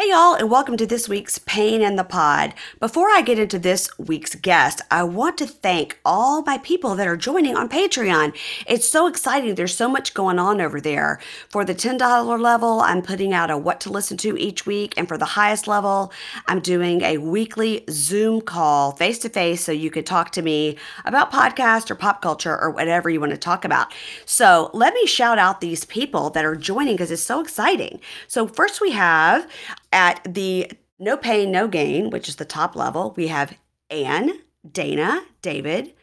Hey, y'all, and welcome to this week's Pain in the Pod. Before I get into this week's guest, I want to thank all my people that are joining on Patreon. It's so exciting. There's so much going on over there. For the $10 level, I'm putting out a what to listen to each week. And for the highest level, I'm doing a weekly Zoom call face to face so you can talk to me about podcast or pop culture or whatever you want to talk about. So let me shout out these people that are joining because it's so exciting. So, first we have at the no pain, no gain, which is the top level, we have Anne, Dana, David,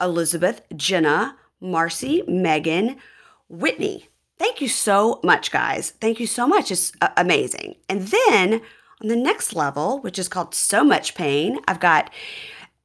Elizabeth, Jenna, Marcy, Megan, Whitney. Thank you so much, guys. Thank you so much. It's uh, amazing. And then on the next level, which is called So Much Pain, I've got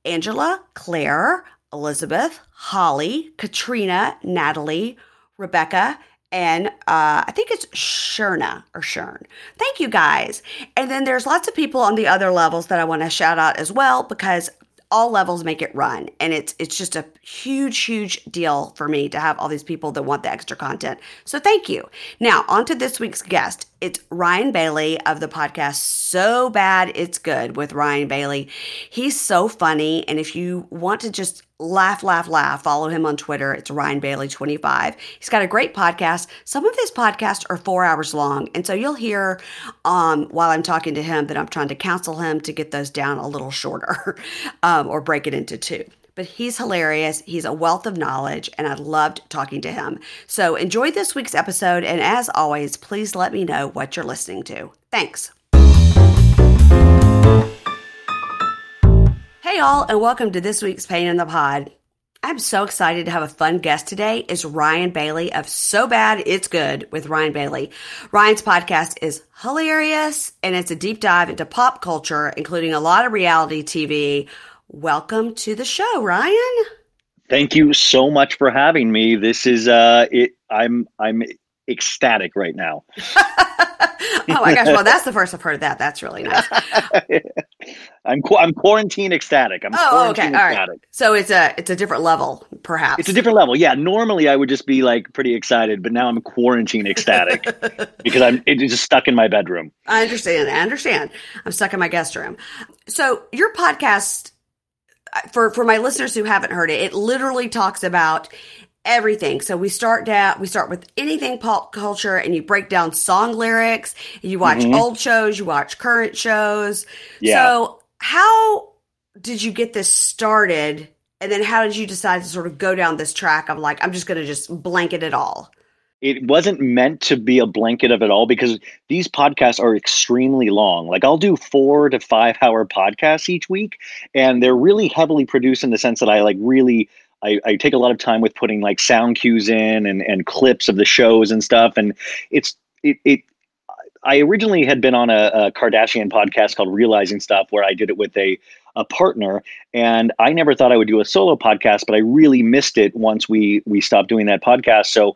Angela, Claire, Elizabeth, Holly, Katrina, Natalie, Rebecca, and uh, I think it's Sherna or Shern. Thank you guys. And then there's lots of people on the other levels that I want to shout out as well because all levels make it run and it's it's just a huge huge deal for me to have all these people that want the extra content so thank you now on to this week's guest it's ryan bailey of the podcast so bad it's good with ryan bailey he's so funny and if you want to just laugh, laugh, laugh. Follow him on Twitter. It's Ryan Bailey 25. He's got a great podcast. Some of his podcasts are four hours long. And so you'll hear um, while I'm talking to him that I'm trying to counsel him to get those down a little shorter um, or break it into two. But he's hilarious. He's a wealth of knowledge, and I loved talking to him. So enjoy this week's episode. And as always, please let me know what you're listening to. Thanks. Hey, all, and welcome to this week's Pain in the Pod. I'm so excited to have a fun guest today. Is Ryan Bailey of So Bad It's Good with Ryan Bailey. Ryan's podcast is hilarious and it's a deep dive into pop culture, including a lot of reality TV. Welcome to the show, Ryan. Thank you so much for having me. This is uh it I'm I'm ecstatic right now. oh my gosh! Well, that's the first I've heard of that. That's really nice. I'm I'm quarantine ecstatic. I'm oh, okay, all right. So it's a it's a different level, perhaps. It's a different level. Yeah. Normally, I would just be like pretty excited, but now I'm quarantine ecstatic because I'm it's just stuck in my bedroom. I understand. I understand. I'm stuck in my guest room. So your podcast for for my listeners who haven't heard it, it literally talks about everything. So we start down, we start with anything pop culture and you break down song lyrics, you watch mm-hmm. old shows, you watch current shows. Yeah. So how did you get this started? And then how did you decide to sort of go down this track of like, I'm just going to just blanket it all? It wasn't meant to be a blanket of it all because these podcasts are extremely long. Like I'll do four to five hour podcasts each week, and they're really heavily produced in the sense that I like really I, I, take a lot of time with putting like sound cues in and, and clips of the shows and stuff. And it's it, it I originally had been on a, a, Kardashian podcast called Realizing Stuff, where I did it with a a partner, and I never thought I would do a solo podcast, but I really missed it once we we stopped doing that podcast. So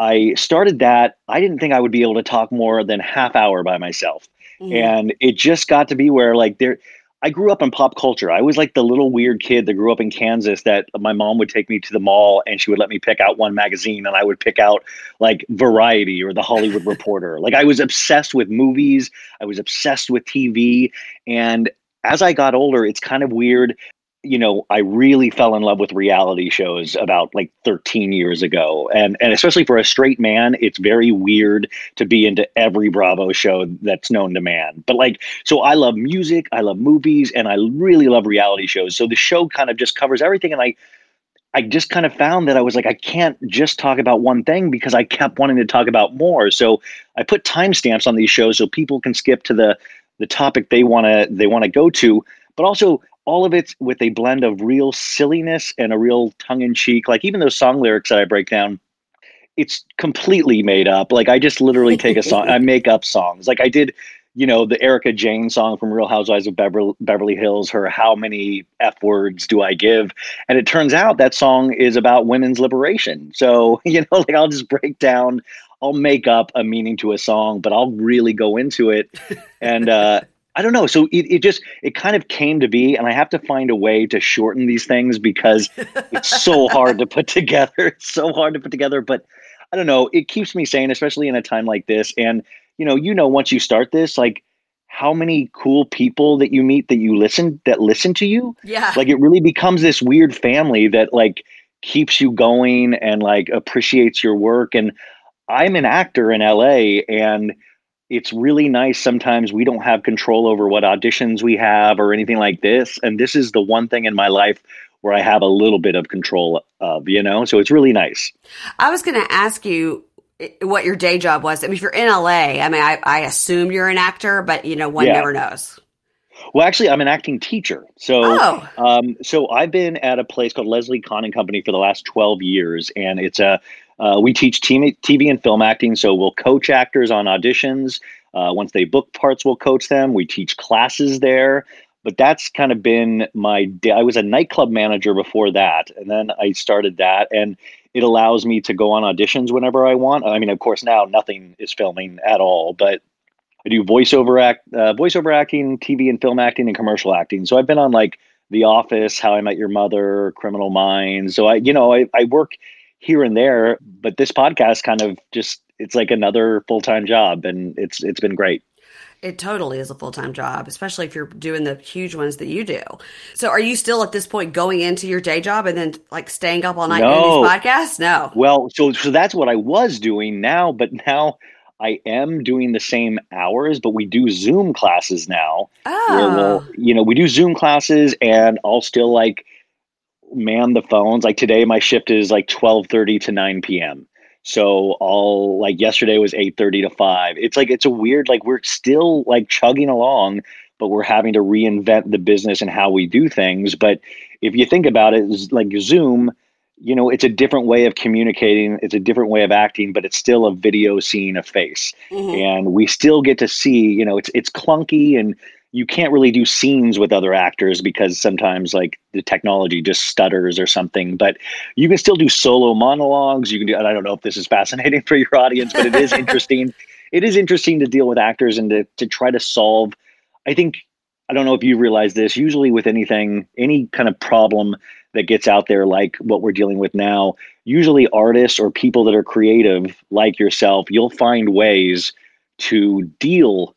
I started that. I didn't think I would be able to talk more than half hour by myself, mm-hmm. and it just got to be where like there I grew up in pop culture. I was like the little weird kid that grew up in Kansas that my mom would take me to the mall and she would let me pick out one magazine and I would pick out like Variety or the Hollywood Reporter. Like I was obsessed with movies, I was obsessed with TV and as I got older, it's kind of weird you know, I really fell in love with reality shows about like 13 years ago. And and especially for a straight man, it's very weird to be into every Bravo show that's known to man. But like so I love music, I love movies, and I really love reality shows. So the show kind of just covers everything and I I just kind of found that I was like, I can't just talk about one thing because I kept wanting to talk about more. So I put timestamps on these shows so people can skip to the the topic they want to they want to go to, but also all of it's with a blend of real silliness and a real tongue in cheek. Like even those song lyrics that I break down, it's completely made up. Like I just literally take a song, I make up songs. Like I did, you know, the Erika Jayne song from Real Housewives of Beverly, Beverly Hills, her How Many F Words Do I Give? And it turns out that song is about women's liberation. So, you know, like I'll just break down, I'll make up a meaning to a song, but I'll really go into it. And, uh, I don't know. So it, it just it kind of came to be, and I have to find a way to shorten these things because it's so hard to put together. It's so hard to put together, but I don't know. It keeps me sane, especially in a time like this. And you know, you know, once you start this, like how many cool people that you meet that you listen that listen to you. Yeah. Like it really becomes this weird family that like keeps you going and like appreciates your work. And I'm an actor in LA and it's really nice sometimes we don't have control over what auditions we have or anything like this. And this is the one thing in my life where I have a little bit of control of, you know? So it's really nice. I was going to ask you what your day job was. I mean, if you're in LA, I mean, I, I assume you're an actor, but you know, one yeah. never knows. Well, actually, I'm an acting teacher. So, oh. um, so I've been at a place called Leslie Kahn and Company for the last 12 years, and it's a uh, we teach TV, and film acting. So we'll coach actors on auditions. Uh, once they book parts, we'll coach them. We teach classes there. But that's kind of been my day. I was a nightclub manager before that, and then I started that, and it allows me to go on auditions whenever I want. I mean, of course, now nothing is filming at all, but I do voiceover act, uh, voiceover acting, TV and film acting, and commercial acting. So I've been on like The Office, How I Met Your Mother, Criminal Minds. So I, you know, I, I work here and there, but this podcast kind of just it's like another full time job, and it's it's been great. It totally is a full time job, especially if you're doing the huge ones that you do. So, are you still at this point going into your day job and then like staying up all night no. doing these podcasts? No. Well, so so that's what I was doing now, but now I am doing the same hours, but we do Zoom classes now. Oh. We'll, ah. you know, we do Zoom classes, and I'll still like man the phones. Like today, my shift is like twelve thirty to nine p.m. So all like yesterday was eight thirty to five. It's like it's a weird like we're still like chugging along, but we're having to reinvent the business and how we do things. But if you think about it, like Zoom, you know, it's a different way of communicating. It's a different way of acting, but it's still a video seeing a face, mm-hmm. and we still get to see. You know, it's it's clunky and you can't really do scenes with other actors because sometimes like the technology just stutters or something but you can still do solo monologues. You can do and i don't know if this is fascinating for your audience but it is interesting. It is interesting to deal with actors and to, to try to solve i think i don't know if you realize this usually with anything any kind of problem that gets out there like what we're dealing with now usually artists or people that are creative like yourself you'll find ways to deal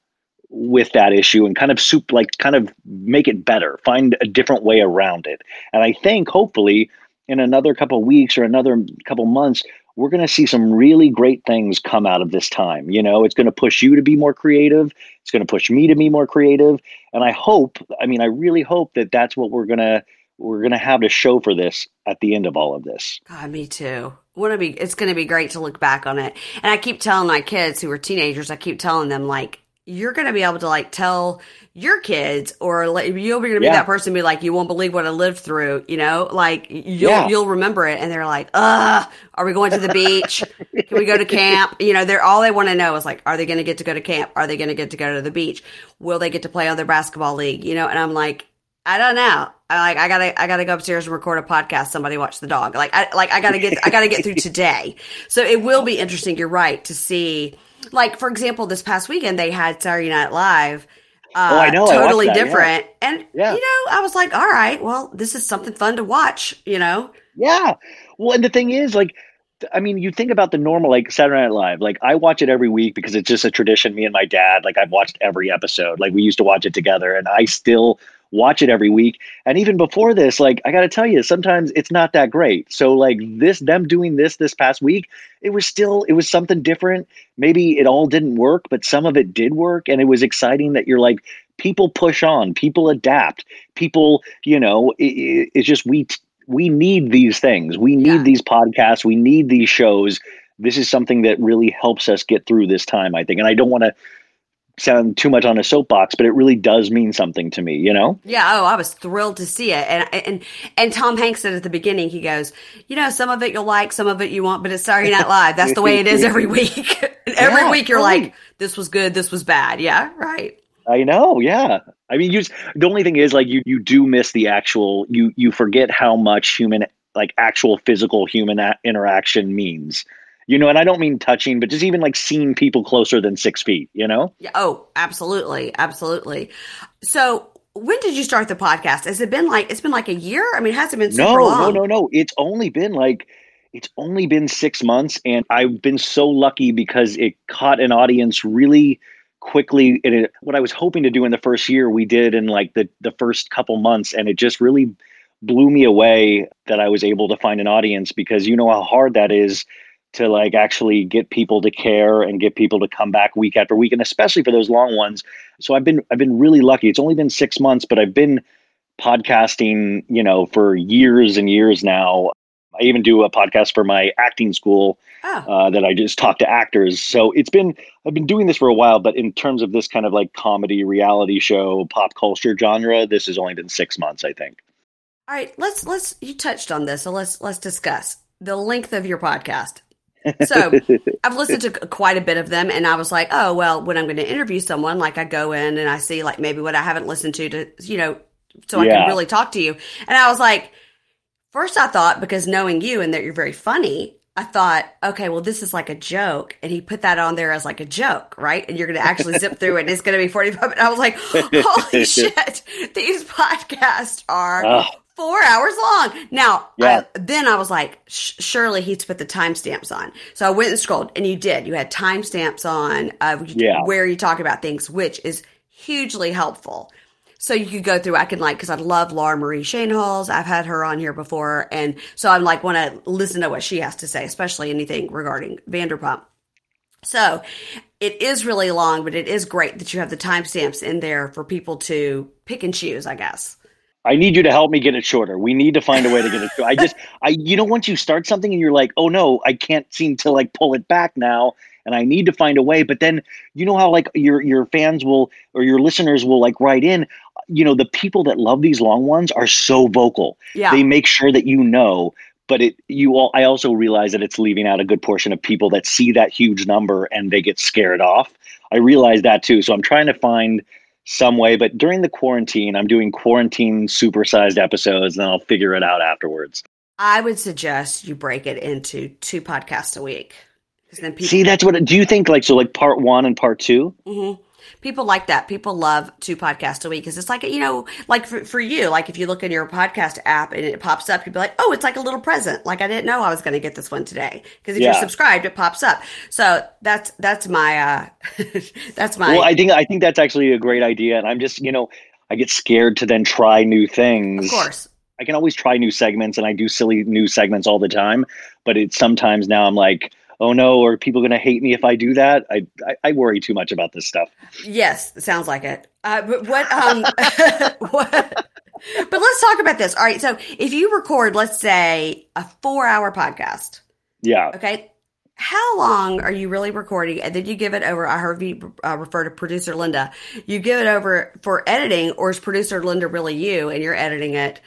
with that issue and kind of soup like kind of make it better find a different way around it. And i think hopefully in another couple weeks or another couple months we're going to see some really great things come out of this time. You know it's going to push you to be more creative. It's going to push me to be more creative. And i hope i mean i really hope that that's what we're going to we're going to have to show for this at the end of all of this. God me too. Be it's going to be great to look back on it. And i keep telling my kids who are teenagers i keep telling them like you're going to be able to like tell your kids or like you're going to be yeah. that person be like you won't believe what i lived through you know like you'll yeah. you'll remember it and they're like uh are we going to the beach can we go to camp you know they're all they want to know is like are they going to get to go to camp are they going to get to go to the beach will they get to play on their basketball league you know and i'm like I don't know. I like I gotta I gotta go upstairs and record a podcast. Somebody watch the dog. Like I like I gotta get I gotta get through today. So it will be interesting. You're right to see like for example, this past weekend they had Saturday Night Live. Uh, oh, I know. Totally I that, different. Yeah. And, yeah. you know, I was like, all right, well, this is something fun to watch, you know? Yeah. Well, and the thing is, like, I mean, you think about the normal, like Saturday Night Live. Like, I watch it every week because it's just a tradition. Me and my dad, like, I've watched every episode. Like, we used to watch it together, and I still watch it every week. And even before this, like I got to tell you, sometimes it's not that great. So like this, them doing this this past week, it was still it was something different. Maybe it all didn't work, but some of it did work, and it was exciting that you're like people push on, people adapt, people you know it, it's just we we need these things. We need yeah. these podcasts. We need these shows. This is something that really helps us get through this time, I think. And I don't want to sound too much on a soapbox, but it really does mean something to me, you know? Yeah. Oh, I was thrilled to see it. And, and, and Tom Hanks said at the beginning, he goes, you know, some of it you'll like, some of it you won't, but it's Saturday Night Live. That's the way it is every week. every yeah, week you're right. like, this was good. This was bad. Yeah. Right. I know. Yeah. I mean, you the only thing is like you, you do miss the actual, you, you forget how much human, like actual physical human a- interaction means you know and i don't mean touching but just even like seeing people closer than six feet you know? Yeah oh absolutely absolutely. So when did you start the podcast? Has it been like it's been like a year? I mean has it been super no long? no no no. It's only been like it's only been six months and i've been so lucky because it caught an audience really quickly And it, what I was hoping to do in the first year, we did in like the the first couple months, and it just really blew me away that I was able to find an audience because you know how hard that is to like actually get people to care and get people to come back week after week and especially for those long ones. So i've been i've been really lucky. It's only been six months but i've been podcasting you know for years and years now. I even do a podcast for my acting school oh. uh, that i just talk to actors. So it's been i've been doing this for a while but in terms of this kind of like comedy reality show pop culture genre this has only been six months i think. All right let's let's you touched on this so let's let's discuss the length of your podcast so I've listened to quite a bit of them, and I was like, oh well, when I'm going to interview someone, like I go in and I see like maybe what I haven't listened to to you know, so I can really talk to you. And I was like, first I thought because knowing you and that you're very funny, I thought, okay, well, this is like a joke. And he put that on there as like a joke, right? And you're going to actually zip through it and it's going to be 45 minutes. I was like, holy shit, these podcasts are oh four hours long. Now, yeah. I, then I was like, surely he's put the timestamps on. So I went and scrolled, and you did. You had timestamps on uh, yeah. where you talk about things, which is hugely helpful. So you could go through. I can like because I love Laura Marie Schoenholz. I've had her on here before, and so I'm like want to listen to what she has to say, especially anything regarding Vanderpump. So it is really long, but it is great that you have the timestamps in there for people to pick and choose. I guess. I need you to help me get it shorter. We need to find a way to get it shorter. I just, I, you know, once you start something and you're like, oh no, I can't seem to like pull it back now, and I need to find a way. But then, you know how like your your fans will or your listeners will like write in. You know, the people that love these long ones are so vocal. Yeah. They make sure that you know. But it, you all, I also realize that it's leaving out a good portion of people that see that huge number and they get scared off. I realize that too. So I'm trying to find some way. But during the quarantine, I'm doing quarantine supersized episodes, and I'll figure it out afterwards. I would suggest you break it into two podcasts a week. Then people- See, that's what. Do you think like so? Like part one and part 2 mm-hmm people like that. People love two podcasts a week because it's like, you know, like for, for you, like if you look in your podcast app and it pops up, you'd be like, oh, it's like a little present. Like I didn't know I was going to get this one today. Because if yeah. you're subscribed, it pops up. So that's, that's my, uh, that's my. Well, I think, I think that's actually a great idea. And I'm just, you know, I get scared to then try new things. Of course. I can always try new segments and I do silly new segments all the time. But it's sometimes now I'm like, oh no, are people going to hate me if I do that? I, I, I worry too much about this stuff. Yes, sounds like it. Uh, but what um what? But let's talk about this. All right, so if you record, let's say, a four-hour podcast, yeah, okay, how long are you really recording and then you give it over i heard you uh, refer to producer linda you give it over for editing or is producer linda really you and you're editing it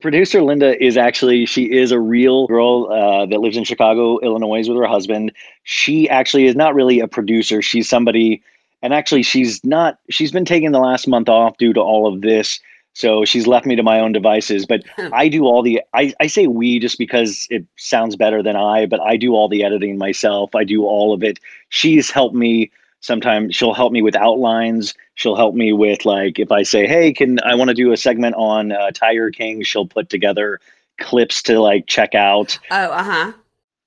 Producer Linda is actually she is a real girl uh, that lives in Chicago, Illinois, with her husband. She actually is not really a producer. She's somebody, and actually she's not. She's been taking the last month off due to all of this, so she's left me to my own devices. But I do all the. I I say we just because it sounds better than I, but I do all the editing myself. I do all of it. She's helped me sometimes she'll help me with outlines she'll help me with like if i say hey can i want to do a segment on uh, tiger king? She'll put together clips to like check out. Oh uh-huh.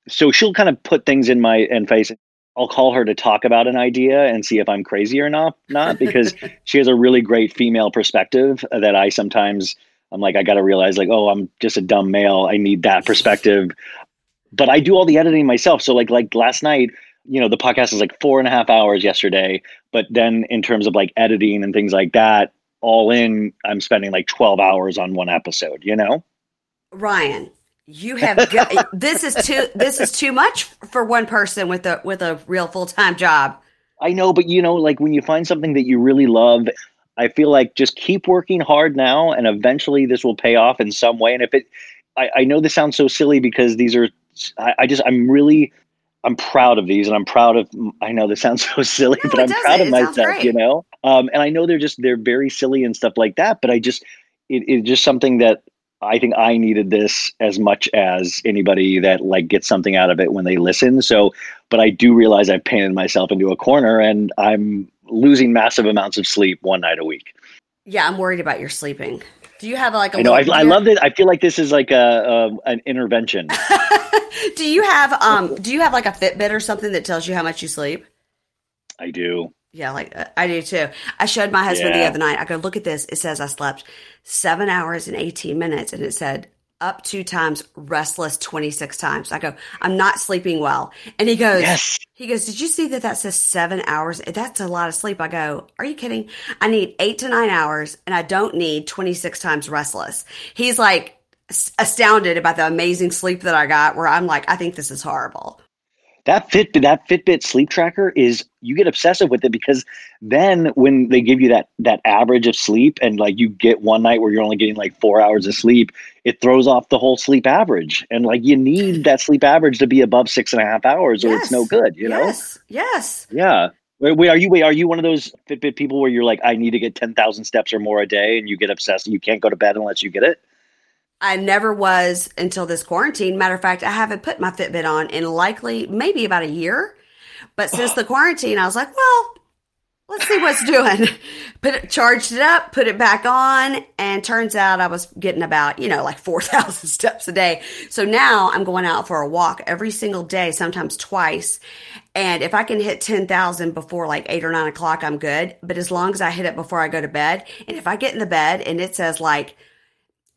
So she'll kind of put things in my in face. I'll call her to talk about an idea and see if i'm crazy or not not because she has a really great female perspective that i sometimes i'm like i gotta realize like oh i'm just a dumb male. I need that perspective. But i do all the editing myself. So like like last night you know the podcast is like four and a half hours yesterday but then in terms of like editing and things like that all in i'm spending like 12 hours on one episode you know? Ryan you have this is too this is too much for one person with a with a real full-time job. I know but you know like when you find something that you really love i feel like just keep working hard now and eventually this will pay off in some way. And if it i, I know this sounds so silly because these are I, I just i'm really I'm proud of these, and I'm proud of. I know this sounds so silly, no, but I'm proud of myself. You know, um, and I know they're just they're very silly and stuff like that. But I just it, it's just something that I think I needed this as much as anybody that like gets something out of it when they listen. So, but I do realize I've painted myself into a corner, and I'm losing massive amounts of sleep one night a week. Yeah, I'm worried about your sleeping. Do you have like a? I know. I, I love it. I feel like this is like a, a an intervention. do you have um do you have like a Fitbit or something that tells you how much you sleep? I do. Yeah, like uh, I do too. I showed my husband the other night. I go, look at this. It says I slept seven hours and 18 minutes, and it said up two times, restless 26 times. I go, I'm not sleeping well. And he goes, Yes. he goes, did you see that that says seven hours? That's a lot of sleep. I go, are you kidding? I need eight to nine hours, and I don't need 26 times restless. He's like astounded about the amazing sleep that I got, where I'm like, I think this is horrible. That Fitbit, that Fitbit sleep tracker is you get obsessive with it because then when they give you that that average of sleep and like you get one night where you're only getting like four hours of sleep, it throws off the whole sleep average. And like you need that sleep average to be above six and a half hours or it's no good, you know? yes, yes. Yeah. Wait, wait, are you wait, are you one of those Fitbit people where you're like, I need to get ten thousand steps or more a day and you get obsessed and you can't go to bed unless you get it? I never was until this quarantine. Matter of fact, I haven't put my Fitbit on in likely maybe about a year. But since the quarantine, I was like, well, let's see what's doing. Put it, charged it up, put it back on, and turns out I was getting about you know like four thousand steps a day. So now I'm going out for a walk every single day, sometimes twice. And if I can hit ten thousand before like eight or nine o'clock, I'm good. But as long as I hit it before I go to bed, and if I get in the bed and it says like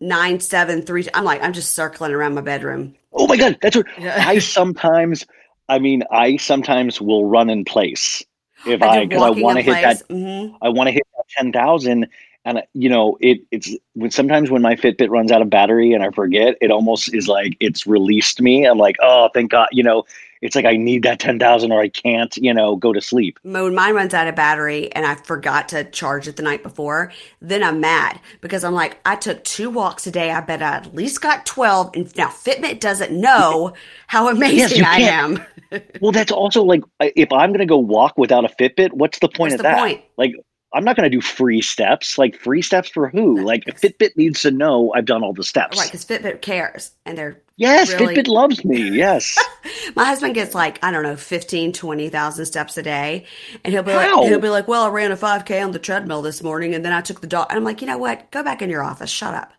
nine, seven, three. I'm like, I'm just circling around my bedroom. Oh my god, that's what Yeah. I sometimes I mean, I sometimes will run in place if I because I want to hit that. Mhm. I want to hit that ten thousand, and you know it. It's when sometimes when my Fitbit runs out of battery and I forget, it almost is like it's released me. I'm like, oh, thank God. You know, it's like I need that ten thousand or I can't. You know, go to sleep. When mine runs out of battery and I forgot to charge it the night before, then I'm mad because I'm like, I took two walks a day. I bet I at least got 12. And now Fitbit doesn't know how amazing you I am. Well, that's also like if I'm gonna go walk without a Fitbit, what's the point What's of the that? point? Like. I'm not going to do free steps. Like free steps for who? Like Fitbit needs to know I've done all the steps. Right. Because Fitbit cares. And they're, Yes, Really? Fitbit loves me. Yes. my husband gets like, I don't know, 15, 20,000 steps a day. And he'll be How? like, he'll be like, well, I ran a 5K on the treadmill this morning and then I took the dog. And I'm like, you know what? Go back in your office. Shut up.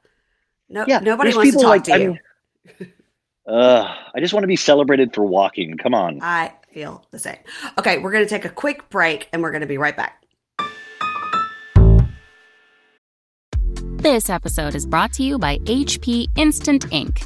No, Yeah, nobody wants to talk like- to I you. mean- uh, I just want to be celebrated for walking. Come on. I feel the same. Okay, we're going to take a quick break and we're going to be right back. This episode is brought to you by HP Instant Ink.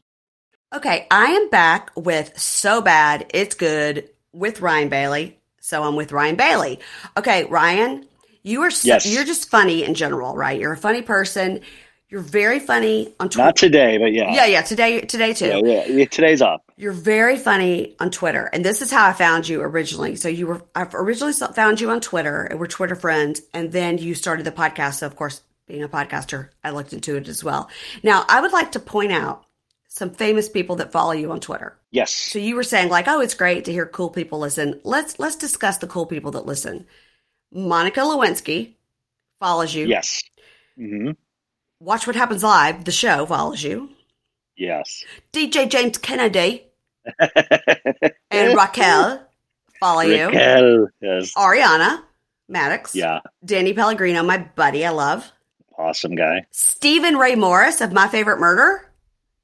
Okay, I am back with So Bad It's Good with Ryan Bailey. So I'm with Ryan Bailey. Okay, Ryan, you are so, Yes. you're just funny in general, right? You're a funny person. You're very funny on Twitter. Not today, but yeah. yeah, yeah, today today too. Yeah, yeah, Today's up. You're very funny on Twitter, and this is how I found you originally. So you were I originally found you on Twitter, and we're Twitter friends, and then you started the podcast. So of course, being a podcaster, I looked into it as well. Now, I would like to point out some famous people that follow you on Twitter. Yes. So you were saying like, oh, it's great to hear cool people listen. Let's let's discuss the cool people that listen. Monica Lewinsky follows you. Yes. hmm Watch What Happens Live, the show follows you. Yes. DJ James Kennedy and Raquel follow you. Raquel. Yes. Ariana Madix. Yeah. Danny Pellegrino, my buddy, I love. Awesome guy. Steven Ray Morris of My Favorite Murder.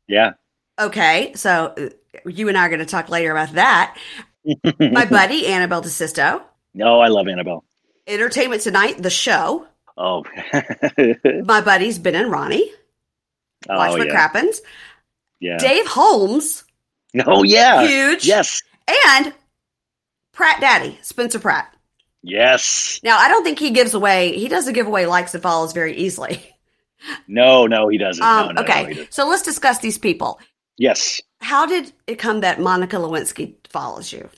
Yeah. Okay, so uh, you and I are going to talk later about that. My buddy, Annabelle DeSisto. No, I love Annabelle. Entertainment Tonight, the show. Oh. My buddies, Ben and Ronnie. Watch oh what yeah. crappens. Yeah. Dave Holmes, Oh yeah. huge. Yes. And Pratt Daddy, Spencer Pratt. Yes. Now, I don't think he gives away, he doesn't give away likes and follows very easily. No, no, he doesn't. Um, no, no, okay, no, doesn't. so let's discuss these people. Yes. How did it come that Monica Lewinsky follows you?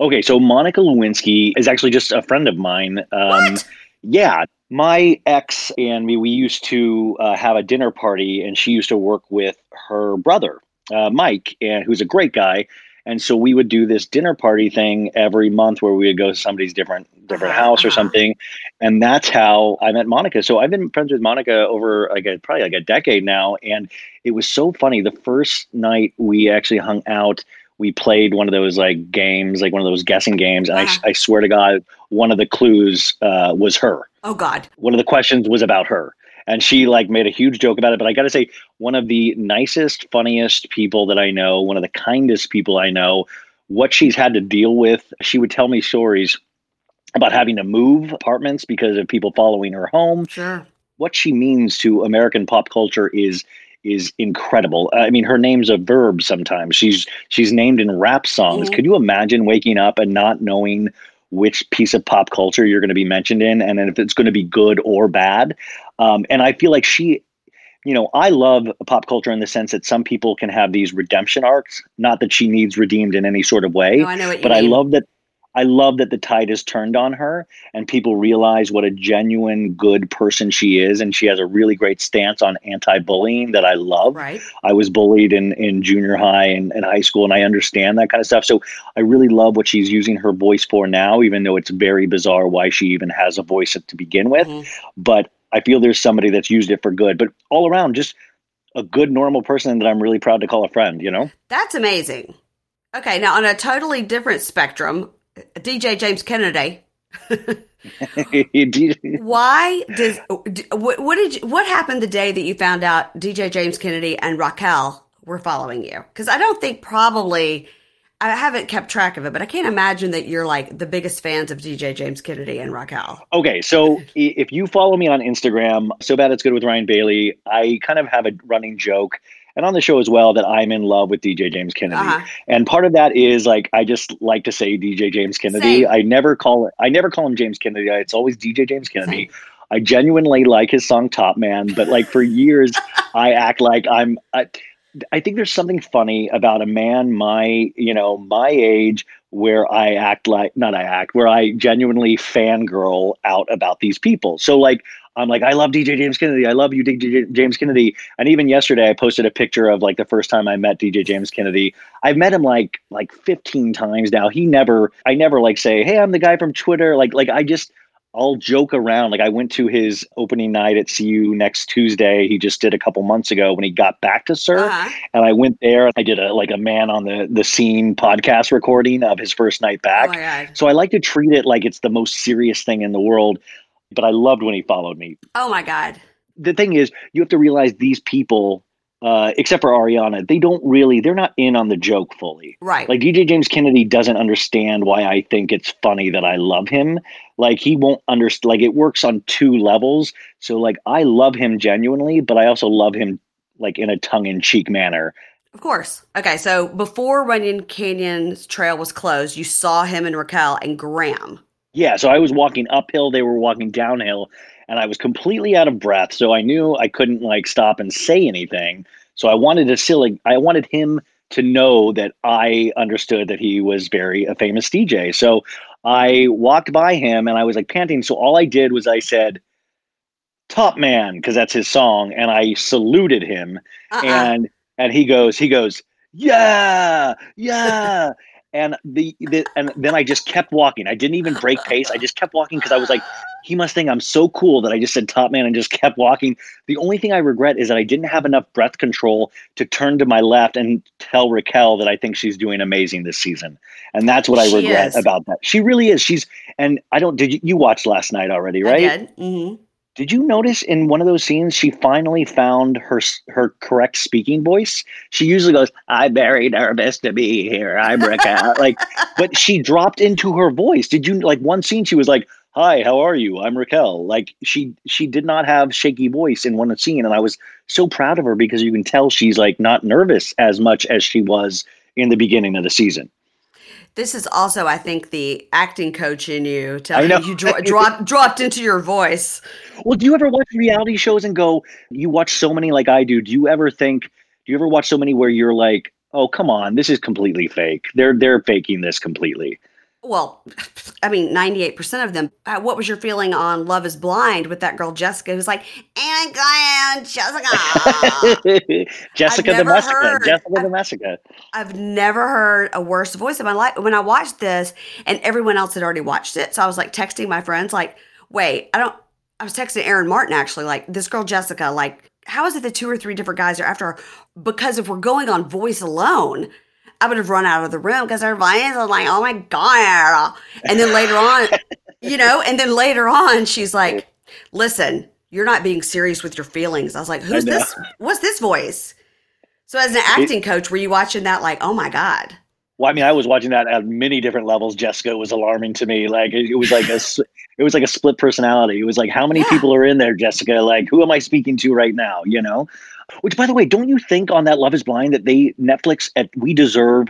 Okay, so Monica Lewinsky is actually just a friend of mine. Um, What? Yeah, my ex and me, we used to uh, have a dinner party, and she used to work with her brother, uh, Mike, and who's a great guy. And so we would do this dinner party thing every month where we would go to somebody's different different Uh-huh, house or uh-huh. something. And that's how I met Monica. So I've been friends with Monica over like a, probably like a decade now. And it was so funny. The first night we actually hung out, we played one of those like games, like one of those guessing games. And Uh-huh. I, I swear to God, one of the clues uh, was her. Oh God. One of the questions was about her. And she like made a huge joke about it. But I got to say, one of the nicest, funniest people that I know, one of the kindest people I know, what she's had to deal with, she would tell me stories about having to move apartments because of people following her home. Sure. What she means to American pop culture is is incredible. I mean, her name's a verb sometimes. She's she's named in rap songs. Mhm. Could you imagine waking up and not knowing which piece of pop culture you're going to be mentioned in and then if it's going to be good or bad? Um, and I feel like she you know, I love pop culture in the sense that some people can have these redemption arcs. Not that she needs redeemed in any sort of way, No, I know what you but mean. I love that. I love that the tide has turned on her and people realize what a genuine good person she is. And she has a really great stance on anti bullying that I love. Right. I was bullied in, in junior high and, and high school, and I understand that kind of stuff. So I really love what she's using her voice for now, even though it's very bizarre why she even has a voice to begin with. Mhm. But I feel there's somebody that's used it for good. But all around, just a good, normal person that I'm really proud to call a friend, you know? That's amazing. Okay, now on a totally different spectrum, DJ James Kennedy. Why does what, what did you, what happened the day that you found out DJ James Kennedy and Raquel were following you? Because I don't think probably I haven't kept track of it, but I can't imagine that you're like the biggest fans of DJ James Kennedy and Raquel. Okay, so if you follow me on Instagram, so bad it's good with Ryan Bailey, I kind of have a running joke, and on the show as well, that I'm in love with DJ James Kennedy. Uh-huh. And part of that is like I just like to say DJ James Kennedy. Same. I never call it. I never call him James Kennedy. It's always DJ James Kennedy. I genuinely like his song Top Man, but like for years, I act like I'm. I, I think there's something funny about a man my you know my age where I act like not I act where I genuinely fangirl out about these people. So like I'm like I love DJ James Kennedy. I love you, DJ James Kennedy. And even yesterday, I posted a picture of like the first time I met DJ James Kennedy. I've met him like like 15 times now. He never I never like say, "Hey, I'm the guy from Twitter." Like like I just I'll joke around. Like I went to his opening night at CU next Tuesday. He just did a couple months ago when he got back to SUR, Uh-huh. and I went there. I did a like a man on the the scene podcast recording of his first night Oh back. god. so I like to treat it like it's the most serious thing in the world. But I loved when he followed me. Oh my god. The thing is, you have to realize these people, uh, except for Ariana, they don't really. They're not in on the joke fully. Right. Like DJ James Kennedy doesn't understand why I think it's funny that I love him. Like he won't understand. Like it works on two levels. So like I love him genuinely, but I also love him like in a tongue in cheek manner. Of course. Okay, so before Runyon Canyon's trail was closed, you saw him and Raquel and Graham. Yeah. So I was walking uphill. They were walking downhill, and I was completely out of breath. So I knew I couldn't like stop and say anything. So I wanted to still. Like, I wanted him to know that I understood that he was very a famous DJ. So I walked by him and I was like panting. So all I did was I said, "Top man," because that's his song, and I saluted him. Uh-uh. And and he goes, he goes, yeah, yeah. And the, the and then I just kept walking. I didn't even break pace. I just kept walking because I was like, he must think I'm so cool that I just said top man and just kept walking. The only thing I regret is that I didn't have enough breath control to turn to my left and tell Raquel that I think she's doing amazing this season. And that's what I She regret is. about that. She really is. She's and I don't did you, you watched last night already, I right? did. hmm Did you notice in one of those scenes she finally found her her correct speaking voice? She usually goes, "I'm very nervous to be here. I'm Raquel." like, but she dropped into her voice. Did you like one scene? She was like, "Hi, how are you? I'm Raquel." Like she she did not have shaky voice in one scene, and I was so proud of her because you can tell she's like not nervous as much as she was in the beginning of the season. This is also, I think, the acting coach in you know. you you dro- drop, dropped into your voice. Well, do you ever watch reality shows and go, you watch so many like I do. Do you ever think, do you ever watch so many where you're like, oh, come on, this is completely fake. They're they're faking this completely. Well, I mean, 98% of them. Uh, what was your feeling on Love is Blind with that girl Jessica who's like, my God, Jessica? Jessica the Messica. Jessica the Messica. I've never heard a worse voice in my life. When I watched this, and everyone else had already watched it, so I was like texting my friends, like, "Wait, I don't." I was texting Aaron Martin actually, like this girl Jessica, like, how is it that two or three different guys are after her? Because if we're going on voice alone, I would have run out of the room because her voice is like, "Oh my god!" And then later on, you know, and then later on, she's like, "Listen, you're not being serious with your feelings." I was like, "Who's this? What's this voice?" So as an acting coach, were you watching that like, oh my God? Well, I mean, I was watching that at many different levels. Jessica was alarming to me. Like it, it was like a, it was like a split personality. It was like, how many Yeah. people are in there, Jessica? Like, who am I speaking to right now? You know. Which, by the way, don't you think on that Love Is Blind that they Netflix at we deserve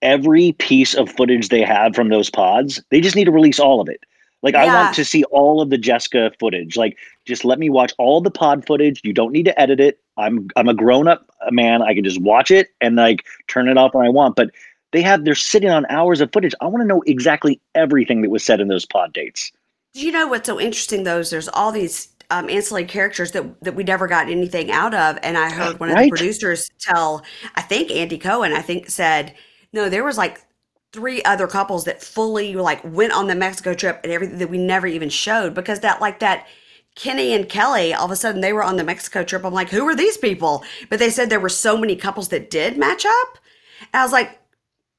every piece of footage they have from those pods? They just need to release all of it. Like, I want to see all of the Jessica footage. Like, just let me watch all the pod footage. You don't need to edit it. I'm I'm a grown up man. I can just watch it and like turn it off when I want. But they have they're sitting on hours of footage. I want to know exactly everything that was said in those pod dates. Do you know what's so interesting though is there's all these um, ancillary characters that that we never got anything out of. And I heard one of the producers tell, I think Andy Cohen, I think said, no, there was like three other couples that fully like went on the Mexico trip and everything that we never even showed because that like that Kenny and Kelly, all of a sudden they were on the Mexico trip. I'm like, who are these people? But they said there were so many couples that did match up. And I was like,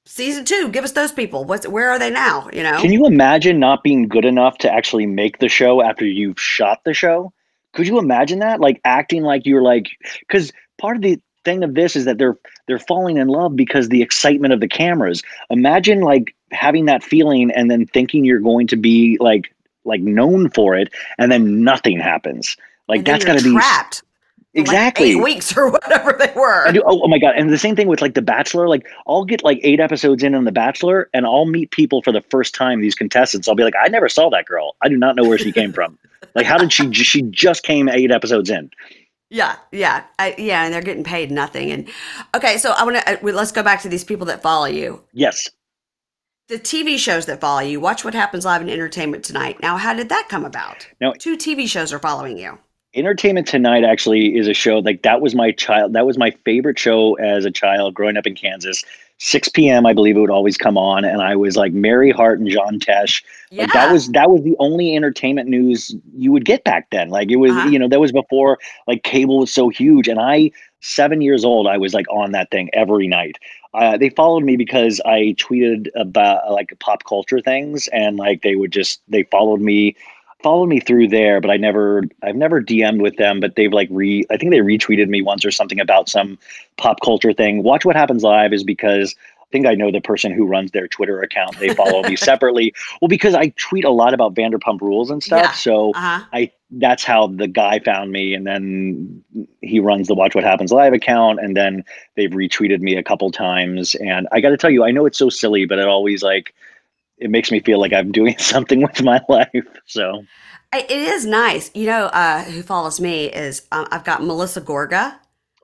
season two, give us those people. What's where are they now? You know? Can you imagine not being good enough to actually make the show after you've shot the show? Could you imagine that? Like acting like you're like because part of the thing of this is that they're they're falling in love because the excitement of the cameras. Imagine like having that feeling and then thinking you're going to be like like known for it and then nothing happens. Like And that's got to be trapped. For, like, exactly eight weeks or whatever they were. I do. Oh, oh my god! And the same thing with like The Bachelor. Like I'll get like eight episodes in on The Bachelor, and I'll meet people for the first time. These contestants, I'll be like, I never saw that girl. I do not know where she came from. Like, how did she? She just came eight episodes in. Yeah, yeah, I, yeah, and they're getting paid nothing. And okay, so I want to uh, let's go back to these people that follow you. Yes. The TV shows that follow you. Watch what happens live in entertainment tonight. Now, how did that come about? Now- two TV shows are following you. Entertainment Tonight actually is a show like that was my child. That was my favorite show as a child growing up in Kansas. 6 p.m. I believe it would always come on, and I was like Mary Hart and John Tesh. Yeah, Like that was that was the only entertainment news you would get back then. Like it was, Uh-huh. you know, that was before like cable was so huge. And I, seven years old, I was like on that thing every night. Uh, they followed me because I tweeted about like pop culture things, and like they would just they followed me, followed me through there. But I never, I've never DM'd with them. But they've like re, I think they retweeted me once or something about some pop culture thing. Watch what happens live is because. I think I know the person who runs their Twitter account. They follow me separately. Well, because I tweet a lot about Vanderpump Rules and stuff, Yeah. so uh huh. I that's how the guy found me, and then he runs the Watch What Happens Live account, and then they've retweeted me a couple times. And I got to tell you, I know it's so silly, but it always like it makes me feel like I'm doing something with my life. So It is nice. You know, uh, who follows me is um, I've got Melissa Gorga.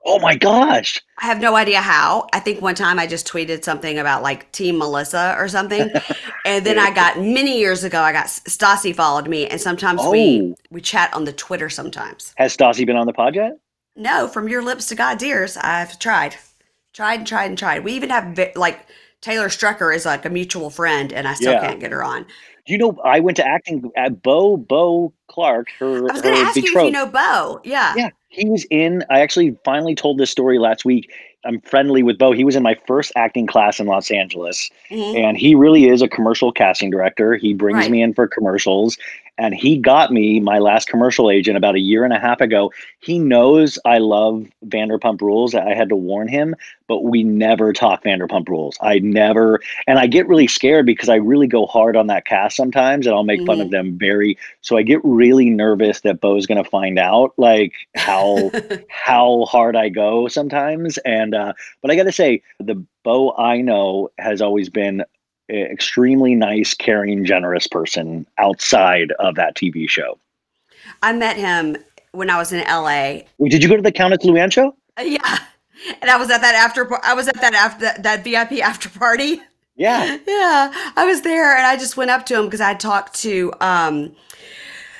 oh my gosh, I have no idea how. I think one time I just tweeted something about like Team Melissa or something, and then I got many years ago. I got Stassi followed me, and sometimes we Oh. we chat on the Twitter. Sometimes has Stassi been on the pod yet? no, from your lips to God's ears. I've tried, tried and tried and tried. We even have like Taylor Strecker is like a mutual friend, and I still Yeah. can't get her on. You know, I went to acting at Beau Beau Clark, her, I was going to ask you if you know Beau. Yeah. Yeah, he was in. I actually finally told this story last week. I'm friendly with Beau. He was in my first acting class in Los Angeles, Mhm. and he really is a commercial casting director. He brings Right. me in for commercials, and he got me my last commercial agent about a year and a half ago. He knows I love Vanderpump Rules. I had to warn him, but we never talk Vanderpump Rules. I never, and I get really scared because I really go hard on that cast sometimes, and I'll make fun of them very. So I get really nervous that Beau's going to find out like how how hard I go sometimes. And uh, but I got to say, the Bo I know has always been extremely nice, caring, generous person outside of that TV show. I met him when I was in LA. Did you go to the Countess Luann show? Uh, Yeah. And I was at that after I was at that after that, that VIP after party. Yeah. Yeah. I was there and I just went up to him because I had talked to um,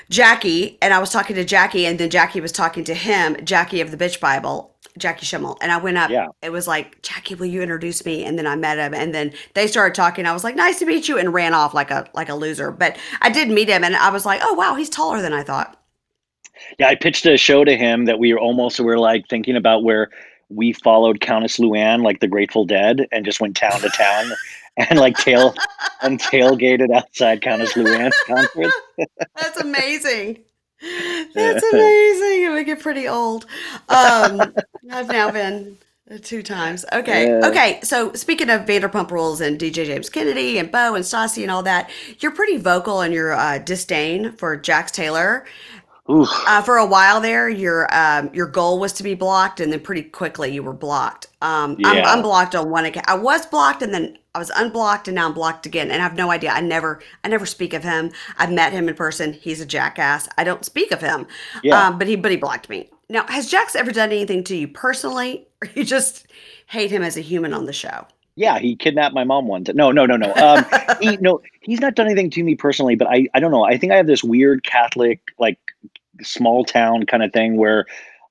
Jackie and I was talking to Jackie and then Jackie was talking to him, Jackie of the Bitch Bible, Jackie Schimmel. And I went up. Yeah. It was like, Jackie, will you introduce me? And then I met him and then they started talking. I was like, nice to meet you and ran off like a like a loser. But I did meet him and I was like, oh wow, he's taller than I thought. Yeah, I pitched a show to him that we were almost we were like thinking about where we followed Countess Luann like the Grateful Dead and just went town to town and like tail and tailgated outside Countess Luann's concert. That's amazing. That's amazing. It would get pretty old. Um, I've now been two times. Okay. Yeah. Okay. So speaking of Vanderpump Rules and DJ James Kennedy and Beau and Stassi and all that, you're pretty vocal in your uh, disdain for Jax Taylor. Oof. Uh, for a while there, your um, your goal was to be blocked, and then pretty quickly you were blocked. Um, I'm Yeah. unblocked on one account. I was blocked, and then I was unblocked, and now I'm blocked again. And I have no idea. I never, I never speak of him. I've met him in person. He's a jackass. I don't speak of him. Yeah. Um, but he, but he blocked me. Now, has Jax ever done anything to you personally, or you just hate him as a human on the show? Yeah, he kidnapped my mom once. No, no, no, no. Um, he no, he's not done anything to me personally, but I, I don't know. I think I have this weird Catholic, like small town kind of thing where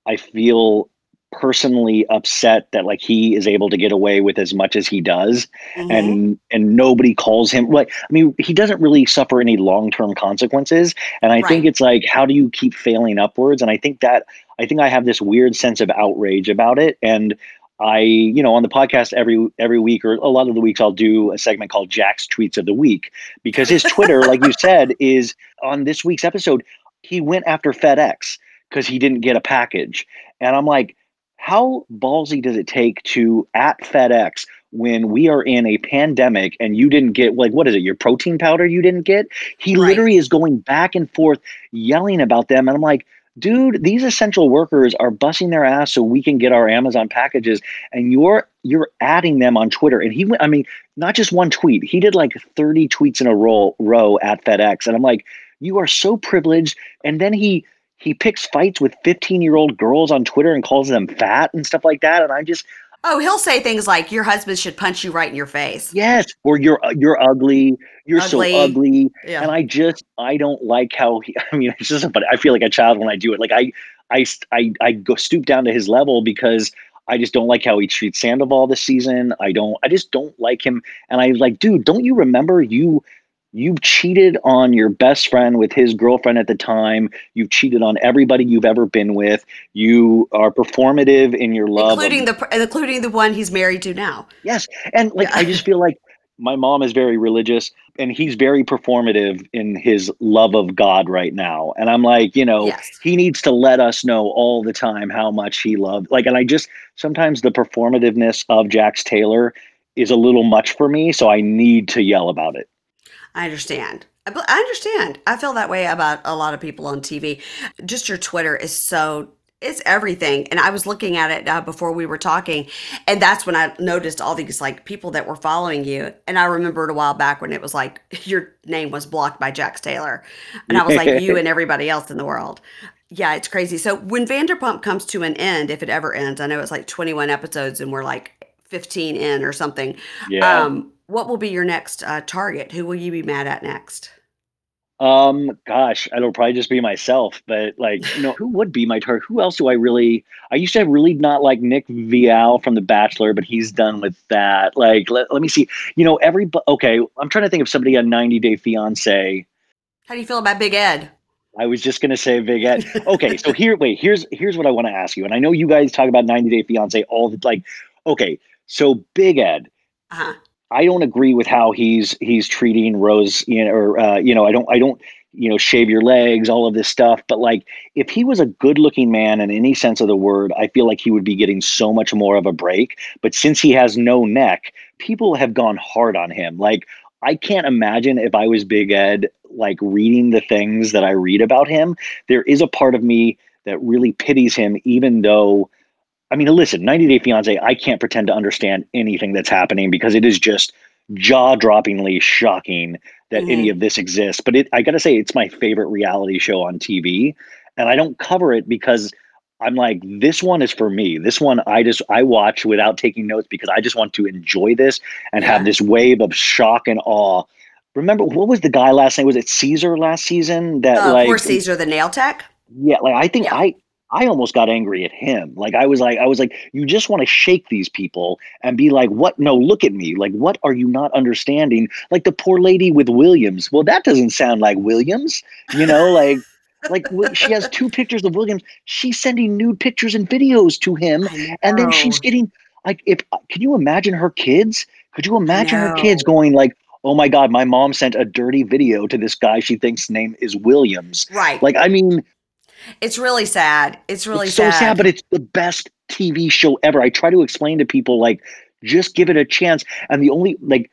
I feel personally upset that like he is able to get away with as much as he does. Mhm. and and nobody calls him like i mean he doesn't really suffer any long-term consequences. And i think it's like how do you keep failing upwards? And i think that i think i have this weird sense of outrage about it. And i you know on the podcast every every week or a lot of the weeks i'll do a segment called Jax tweets of the week. Because his twitter like you said is on this week's episode he went after fedex because he didn't get a package. And i'm like how ballsy does it take to at fedex when we are in a pandemic and you didn't get like what is it your protein powder you didn't get? He Right. literally is going back and forth yelling about them and i'm like dude these essential workers are busting their ass so we can get our amazon packages and you're you're adding them on twitter. And he went i mean not just one tweet. He did like 30 tweets in a row row at fedex and i'm like you are so privileged. And then he he picks fights with 15 year old girls on twitter and calls them fat and stuff like that and I'm just Oh, he'll say things like your husband should punch you right in your face. Yes, or you're uh, you're ugly. You're Ugly. so ugly, Yeah. and I just I don't like how he. I mean, it's just but I feel like a child when I do it. Like I I I I go stoop down to his level because I just don't like how he treats Sandoval this season. I don't. I just don't like him. And I like, dude, don't you remember you? You cheated on your best friend with his girlfriend at the time. You've cheated on everybody you've ever been with. You are performative in your love, of including the including the one he's married to now. Yes. And like Yeah. I just feel like my mom is very religious and he's very performative in his love of God right now. And I'm like, you know, Yes. he needs to let us know all the time how much he loved. Like and I just sometimes the performativeness of Jax Taylor is a little much for me, so I need to yell about it. I understand. I I understand. I feel that way about a lot of people on TV. Just your Twitter is so it's everything. And I was looking at it uh, before we were talking, and that's when I noticed all these like people that were following you. And I remembered a while back when it was like your name was blocked by Jax Taylor, and I was like you and everybody else in the world. Yeah, it's crazy. So when Vanderpump comes to an end, if it ever ends, I know it's like 21 episodes and we're like 15 in or something. Yeah. Um, what will be your next uh, target? Who will you be mad at next? Um, gosh, it'll probably just be myself, but like, you know, who would be my target? Who else do I really? I used to really not like Nick Viall from The Bachelor, but he's done with that. Like, let, let me see. You know, every okay, I'm trying to think of somebody on 90 Day Fiance. How do you feel about Big Ed? I was just gonna say Big Ed. Okay, so here, wait, here's here's what I want to ask you, and I know you guys talk about 90 Day Fiance all the like. Okay, so Big Ed, Uh-huh. I don't agree with how he's he's treating Rose, you know, or uh, you know, I don't I don't you know shave your legs, all of this stuff. But like, if he was a good-looking man in any sense of the word, I feel like he would be getting so much more of a break. But since he has no neck, people have gone hard on him. Like, I can't imagine if I was Big Ed, like reading the things that I read about him. There is a part of me that really pities him, even though. I mean, listen, 90 Day Fiance, I can't pretend to understand anything that's happening because it is just jaw droppingly shocking that any of this exists. But it, I got to say, it's my favorite reality show on TV. And I don't cover it because I'm like, this one is for me. This one I just I watch without taking notes because I just want to enjoy this and Yeah. have this wave of shock and awe. Remember what was the guy last night? Was it Caesar last season? That Uh, like poor Caesar, the nail tech. yeah, like I think Yeah. I I almost got angry at him. Like I was like I was like you just want to shake these people and be like what no look at me. Like what are you not understanding? Like the poor lady with Williams. Well, that doesn't sound like Williams, you know, like like she has two pictures of Williams. She's sending nude pictures and videos to him and then she's getting like if uh, can you imagine her kids? Could you imagine her kids going like Oh my God! My mom sent a dirty video to this guy she thinks name is Williams. right. Like, I mean, it's really sad. It's really it's so sad, but it's the best TV show ever. I try to explain to people like, just give it a chance. And the only like,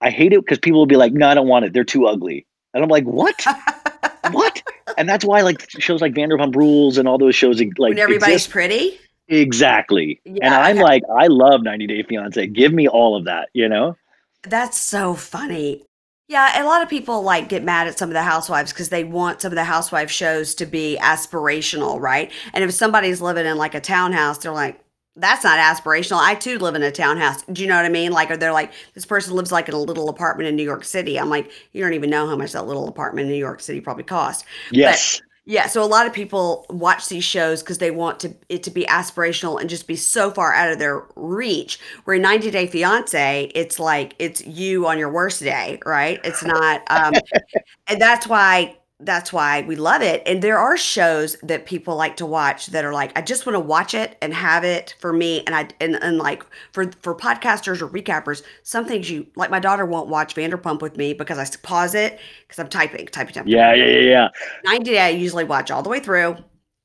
I hate it because people will be like, "No, I don't want it. They're too ugly." And I'm like, "What? what?" And that's why like shows like Vanderpump Rules and all those shows like when everybody's exist. pretty. exactly. Yeah, and I'm like, I love 90 Day Fiance. Give me all of that. You know? That's so funny. Yeah, a lot of people like get mad at some of the housewives because they want some of the housewife shows to be aspirational, right? And if somebody's living in like a townhouse, they're like, that's not aspirational. I too live in a townhouse. Do you know what I mean? Like, or they're like, this person lives like in a little apartment in New York City. I'm like, you don't even know how much that little apartment in New York City probably cost. Yes. Yeah, so a lot of people watch these shows because they want to it to be aspirational and just be so far out of their reach. Where in 90 Day Fiance, it's like it's you on your worst day, right? It's not, um, and that's why that's why we love it. And there are shows that people like to watch that are like, I just want to watch it and have it for me. And I and, and like for for podcasters or recappers, some things you like. My daughter won't watch Vanderpump with me because I pause it because I'm typing, typing, typing. yeah, yeah, yeah, yeah. 90 day, I usually watch all the way through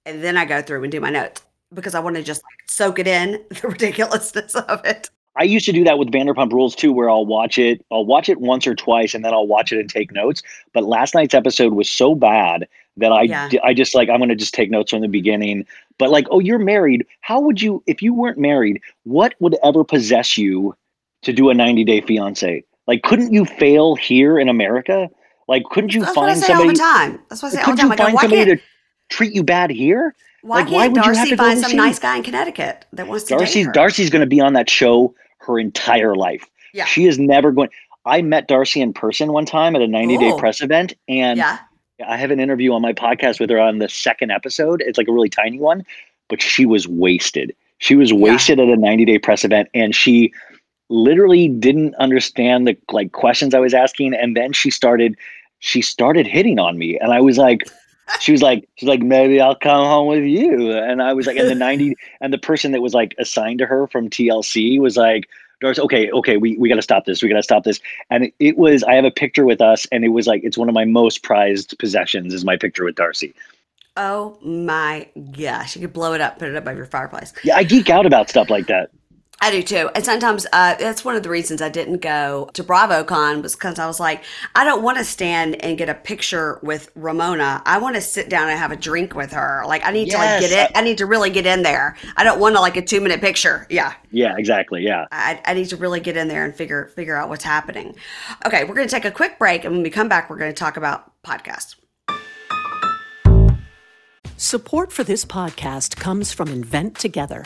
and then I go through and do my notes because I want to just like soak it in the ridiculousness of it. I used to do that with Vanderpump Rules too, where I'll watch it, I'll watch it once or twice, and then I'll watch it and take notes. But last night's episode was so bad that I, Yeah. I just like I'm gonna just take notes from the beginning. But like, oh, you're married. How would you, if you weren't married, what would ever possess you to do a 90 day fiance? Like, couldn't you fail here in America? Like, couldn't you That's what I find say all somebody? the time. That's what I say all the time. find why somebody can't, to treat you bad here? Why like, can't would you have Darcey to find some nice guy in Connecticut that wants to date Darcey's her? Darcey's going to be on that show her entire life. Yeah. She is never going. I met Darcey in person one time at a 90 day Oh. press event, and yeah. I have an interview on my podcast with her on the second episode. It's like a really tiny one, but she was wasted. She was wasted at a 90 day press event, and she literally didn't understand the like questions I was asking, and then she started she started hitting on me, and I was like. She was like, she's like, maybe I'll come home with you. And I was like, and the 90, and the person that was like assigned to her from TLC was like, Doris, okay, okay, we, we got to stop this. We got to stop this. And it, it was, I have a picture with us, and it was like, it's one of my most prized possessions is my picture with Darcey. Oh my gosh. You could blow it up, put it up by your fireplace. Yeah, I geek out about stuff like that. I do too. And sometimes uh, that's one of the reasons I didn't go to BravoCon was because I was like, I don't want to stand and get a picture with Ramona. I want to sit down and have a drink with her. Like I need to like get Yes. it. I need to really get in there. I don't want to like a two minute picture. Yeah. Yeah, exactly. Yeah. I, I need to really get in there and figure figure out what's happening. Okay, we're going to take a quick break, and when we come back, we're going to talk about podcasts. Support for this podcast comes from Invent Together.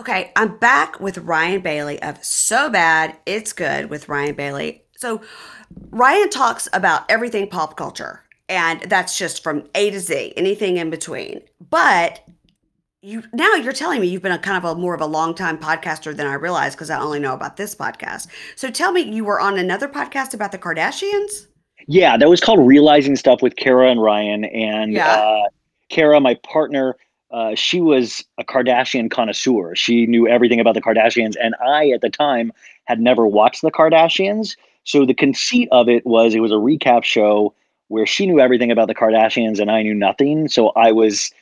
Okay, I'm back with Ryan Bailey of So Bad It's Good with Ryan Bailey. So, Ryan talks about everything pop culture, and that's just from A to Z, anything in between. But you now you're telling me you've been a kind of a more of a long time podcaster than I realized because I only know about this podcast. So tell me, you were on another podcast about the Kardashians? Yeah, that was called Realizing Stuff with Kara and Ryan. And Yeah. uh, Kara, my partner, uh, she was a Kardashian connoisseur. She knew everything about the Kardashians. And I, at the time, had never watched the Kardashians. So the conceit of it was it was a recap show where she knew everything about the Kardashians and I knew nothing. So I was,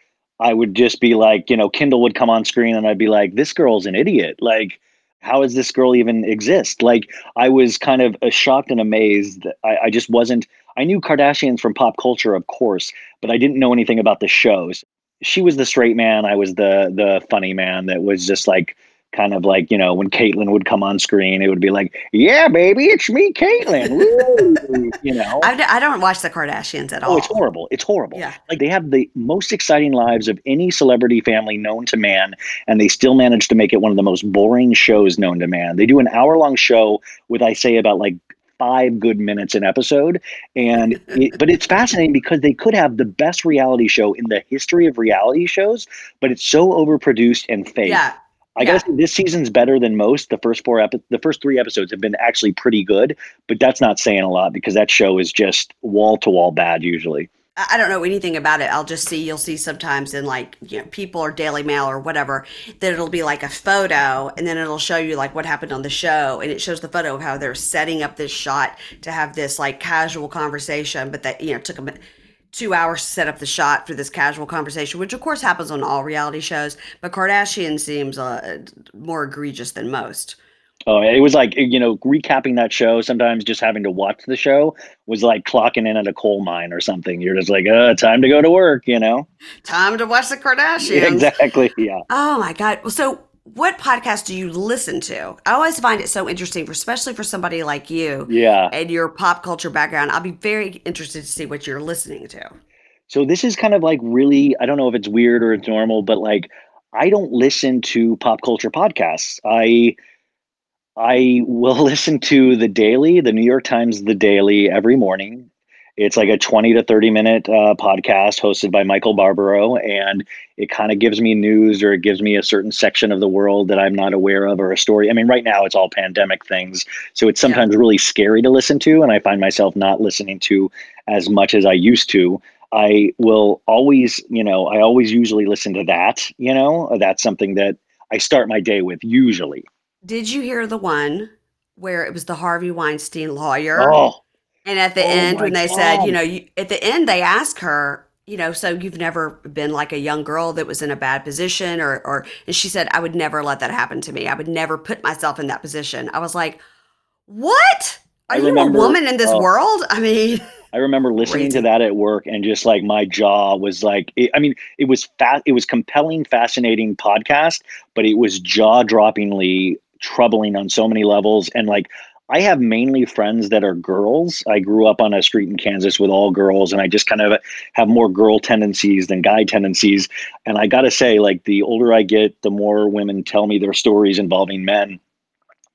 I would just be like, you know, Kendall would come on screen and I'd be like, this girl's an idiot. Like, how does this girl even exist? Like, I was kind of shocked and amazed. I, I just wasn't. I knew Kardashians from pop culture, of course, but I didn't know anything about the shows. She was the straight man. I was the the funny man that was just like kind of like you know when Caitlyn would come on screen, it would be like, "Yeah, baby, it's me, Caitlyn." You know. I don't watch the Kardashians at all. Oh, it's horrible. It's horrible. Yeah. Like they have the most exciting lives of any celebrity family known to man, and they still manage to make it one of the most boring shows known to man. They do an hour long show with, I say, about like five good minutes an episode. And it, but it's fascinating because they could have the best reality show in the history of reality shows, but it's so overproduced and fake. Yeah. I gotta say, this season's better than most. The first four epi- the first three episodes have been actually pretty good, but that's not saying a lot because that show is just wall to wall bad usually. I don't know anything about it. I'll just see, you'll see sometimes in like, you know, People or Daily Mail or whatever, that it'll be like a photo and then it'll show you like what happened on the show. And it shows the photo of how they're setting up this shot to have this like casual conversation, but that, you know, took them two hours to set up the shot for this casual conversation, which of course happens on all reality shows. But Kardashian seems uh, more egregious than most. Oh, it was like you know recapping that show. Sometimes just having to watch the show was like clocking in at a coal mine or something. You're just like, uh, time to go to work, you know? Time to watch the Kardashians. exactly. Yeah. Oh my God. So what podcast do you listen to? I always find it so interesting, for, especially for somebody like you Yeah. and your pop culture background. I'll be very interested to see what you're listening to. So this is kind of like really, I don't know if it's weird or it's normal, but like I don't listen to pop culture podcasts. I I will listen to the Daily, the New York Times, the Daily every morning. It's like a 20 to 30 minute uh, podcast hosted by Michael Barbaro, and it kind of gives me news or it gives me a certain section of the world that I'm not aware of or a story. I mean, right now it's all pandemic things, so it's sometimes really scary to listen to, and I find myself not listening to as much as I used to. I will always, you know, I always usually listen to that, you know, that's something that I start my day with usually. Did you hear the one where it was the Harvey Weinstein lawyer? Oh, And at the Oh end, when they said, you know, you, at the end, they asked her, you know, so you've never been like a young girl that was in a bad position, or, or, and she said, I would never let that happen to me. I would never put myself in that position. I was like, what? Are I you remember- a woman in this oh. world? I mean, I remember listening Crazy. to that at work and just like my jaw was like, it, I mean, it was fat, it was compelling, fascinating podcast, but it was jaw droppingly troubling on so many levels. And like, I have mainly friends that are girls. I grew up on a street in Kansas with all girls, and I just kind of have more girl tendencies than guy tendencies. And I got to say, like, the older I get, the more women tell me their stories involving men.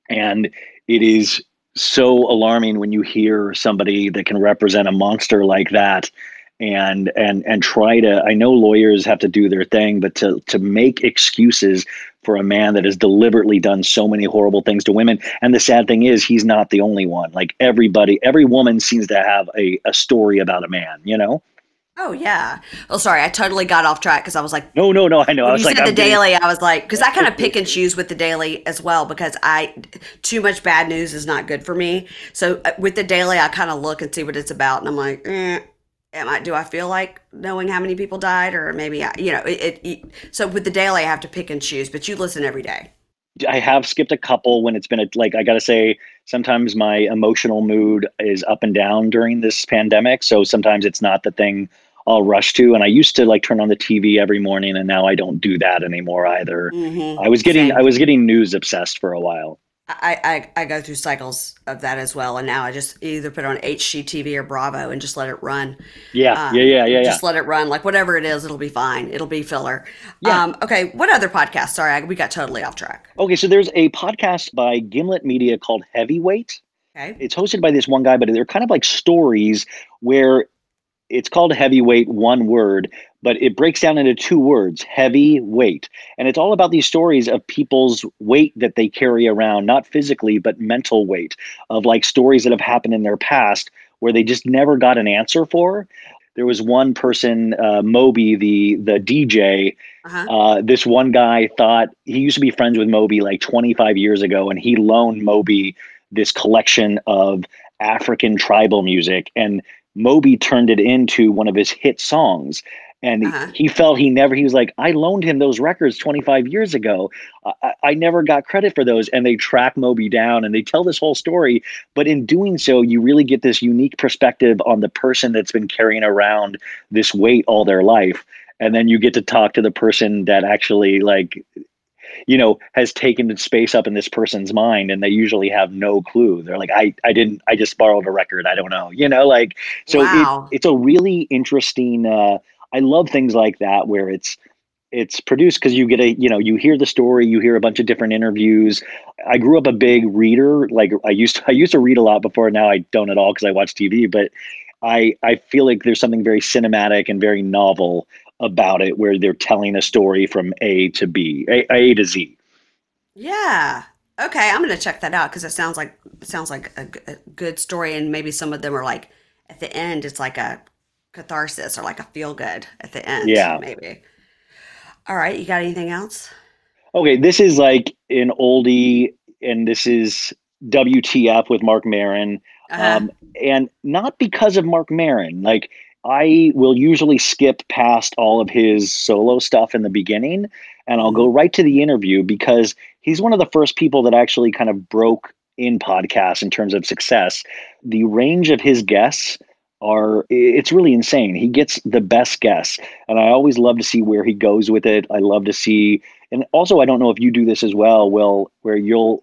And it is so alarming when you hear somebody that can represent a monster like that and and and try to I know lawyers have to do their thing but to to make excuses for a man that has deliberately done so many horrible things to women and the sad thing is he's not the only one like everybody every woman seems to have a, a story about a man you know oh yeah. Oh, sorry, I totally got off track because I was like, no no no I know I was you like said the I'm daily, I was like, because I kind of pick and choose with the daily as well because I too much bad news is not good for me. So uh, with the daily, I kind of look and see what it's about, and I'm like, eh, am I? Do I feel like knowing how many people died, or maybe I, you know, it, it. So with the daily, I have to pick and choose. But you listen every day. I have skipped a couple when it's been a, like I got to say sometimes my emotional mood is up and down during this pandemic so sometimes it's not the thing I'll rush to and I used to like turn on the TV every morning and now I don't do that anymore either. Mm-hmm. I was getting Same. I was getting news obsessed for a while. I, I I go through cycles of that as well, and now I just either put on HGTV or Bravo and just let it run. Yeah, Um, yeah, yeah, yeah, yeah. Just let it run. Like whatever it is, it'll be fine. It'll be filler. Yeah. Um, okay. What other podcast? Sorry, I, we got totally off track. Okay, so there's a podcast by Gimlet Media called Heavyweight. Okay. It's hosted by this one guy, but they're kind of like stories where it's called heavyweight, one word, but it breaks down into two words heavy weight. And it's all about these stories of people's weight that they carry around, not physically, but mental weight, of like stories that have happened in their past where they just never got an answer for. There was one person, uh, Moby, the the DJ. Uh-huh. Uh, this one guy thought he used to be friends with Moby like 25 years ago, and he loaned Moby this collection of African tribal music. And Moby turned it into one of his hit songs. And uh-huh. he felt he never, he was like, I loaned him those records 25 years ago. I, I never got credit for those. And they track Moby down and they tell this whole story. But in doing so, you really get this unique perspective on the person that's been carrying around this weight all their life. And then you get to talk to the person that actually like you know has taken the space up in this person's mind and they usually have no clue. They're like i i didn't i just borrowed a record. I don't know you know like so wow. it, it's a really interesting uh i love things like that where it's it's produced because you get a you know you hear the story you hear a bunch of different interviews. I grew up a big reader like i used to i used to read a lot before now i don't at all because i watch tv but i i feel like there's something very cinematic and very novel about it where they're telling a story from A to B, A, a to Z. Yeah. Okay, I'm gonna check that out because it sounds like sounds like a, a, good story, and maybe some of them are like at the end, it's like a catharsis or like a feel good at the end. Yeah, maybe. All right, you got anything else? Okay, this is like an oldie, and this is WTF with Marc Maron, uh-huh. um, and not because of Marc Maron. Like I will usually skip past all of his solo stuff in the beginning and I'll go mm-hmm. right to the interview because he's one of the first people that actually kind of broke in podcasts in terms of success. The range of his guests are it's really insane. He gets the best guests and I always love to see where he goes with it. I love to see and also I don't know if you do this as well, Will, where you'll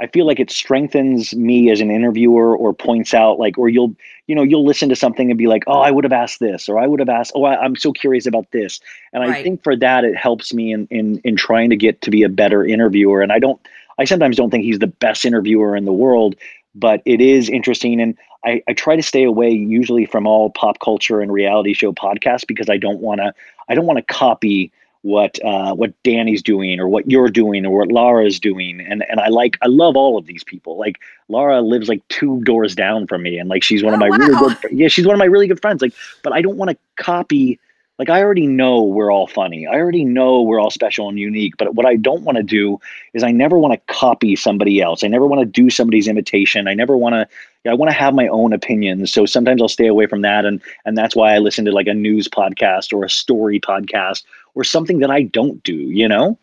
I feel like it strengthens me as an interviewer or points out like, or you'll, you know, you'll listen to something and be like, oh, I would have asked this, or I would have asked, oh, I, am so curious about this. And right. I think for that, it helps me in, in, in trying to get to be a better interviewer. And I don't, I sometimes don't think he's the best interviewer in the world, but it is interesting. And I, I try to stay away usually from all pop culture and reality show podcasts because I don't want to, I don't want to copy what uh, what Danny's doing or what you're doing or what Laura's doing. And and I like I love all of these people. Like Laura lives like two doors down from me and like she's one oh, of my wow. really good yeah, she's one of my really good friends. Like, but I don't want to copy like I already know we're all funny. I already know we're all special and unique. But what I don't want to do is I never want to copy somebody else. I never want to do somebody's imitation. I never want to. I want to have my own opinions. So sometimes I'll stay away from that, and and that's why I listen to like a news podcast or a story podcast or something that I don't do. You know.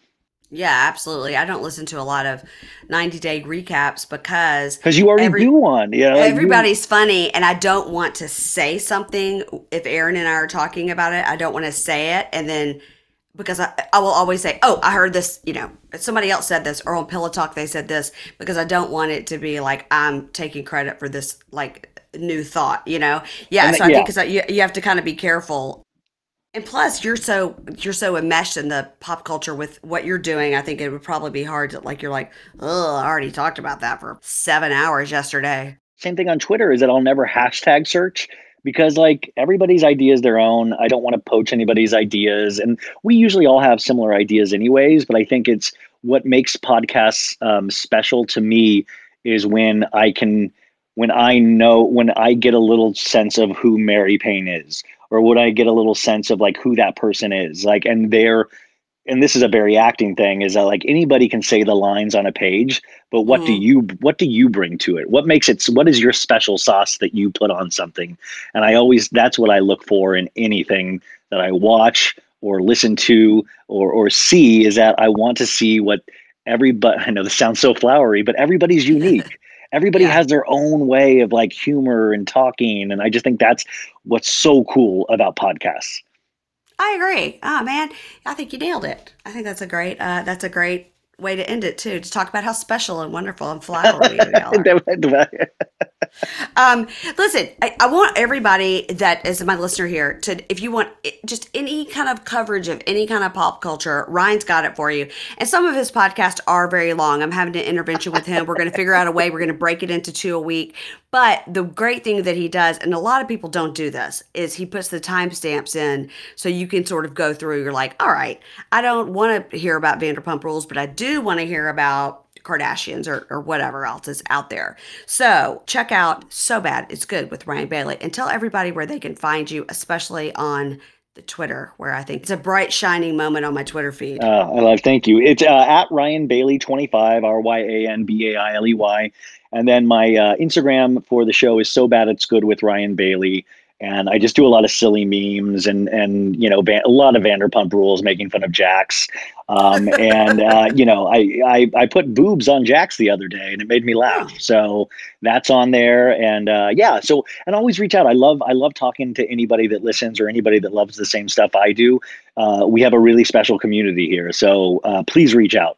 Yeah, absolutely. I don't listen to a lot of 90 day recaps because because you already every, do one. Yeah, everybody's you... funny, and I don't want to say something if Aaron and I are talking about it. I don't want to say it, and then because I, I will always say, "Oh, I heard this." You know, somebody else said this, or on Pillow Talk they said this, because I don't want it to be like I'm taking credit for this like new thought. You know, yeah. And so I yeah. think because you you have to kind of be careful and plus, you're so you're so enmeshed in the pop culture with what you're doing. I think it would probably be hard to like you're like, oh, I already talked about that for seven hours yesterday. Same thing on Twitter is that I'll never hashtag search because like everybody's idea is their own. I don't want to poach anybody's ideas, and we usually all have similar ideas anyways. But I think it's what makes podcasts um, special to me is when I can when I know when I get a little sense of who Mary Payne is or would I get a little sense of like who that person is? Like, and they're, and this is a very acting thing is that like anybody can say the lines on a page, but what mm. do you, what do you bring to it? What makes it, what is your special sauce that you put on something? And I always, that's what I look for in anything that I watch or listen to or, or see is that I want to see what everybody, I know this sounds so flowery, but everybody's unique everybody yeah. has their own way of like humor and talking and i just think that's what's so cool about podcasts. I agree. Oh man. I think you nailed it. I think that's a great uh, that's a great way to end it too to talk about how special and wonderful and flowery we are um, listen, I, I, want everybody that is my listener here to, if you want just any kind of coverage of any kind of pop culture, Ryan's got it for you. And some of his podcasts are very long. I'm having an intervention with him. We're going to figure out a way. We're going to break it into two a week. But the great thing that he does, and a lot of people don't do this, is he puts the timestamps in so you can sort of go through. You're like, all right, I don't want to hear about Vanderpump Rules, but I do want to hear about Kardashians or, or whatever else is out there. So check out So Bad It's Good with Ryan Bailey and tell everybody where they can find you, especially on the Twitter, where I think it's a bright, shining moment on my Twitter feed. Uh, I love, thank you. It's uh, at Ryan Bailey 25, R Y A N B A I L E Y. And then my uh, Instagram for the show is So Bad It's Good with Ryan Bailey and I just do a lot of silly memes and and you know a lot of Vanderpump Rules, making fun of Jax, um, and uh, you know I, I I put boobs on Jax the other day, and it made me laugh. So that's on there, and uh, yeah. So and always reach out. I love I love talking to anybody that listens or anybody that loves the same stuff I do. Uh, we have a really special community here, so uh, please reach out.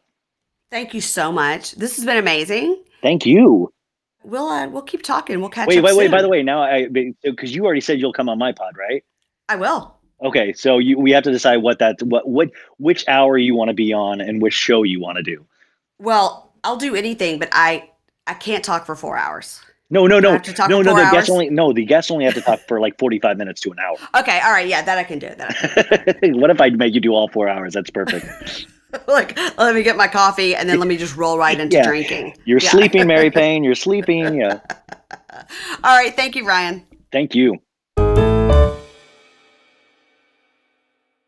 Thank you so much. This has been amazing. Thank you we'll uh, we'll keep talking. We'll catch wait, up. Wait, wait, wait. By the way, now I because you already said you'll come on my pod, right? I will. Okay, so you we have to decide what that what what which hour you want to be on and which show you want to do. Well, I'll do anything, but I I can't talk for four hours. No, no, no, no, no. The guests only no. The guests only have to talk for like forty-five minutes to an hour. Okay, all right, yeah, that I can do. That. what if I make you do all four hours? That's perfect. like, let me get my coffee and then let me just roll right into yeah. drinking. You're yeah. sleeping, Mary Payne. You're sleeping. Yeah. All right. Thank you, Ryan. Thank you.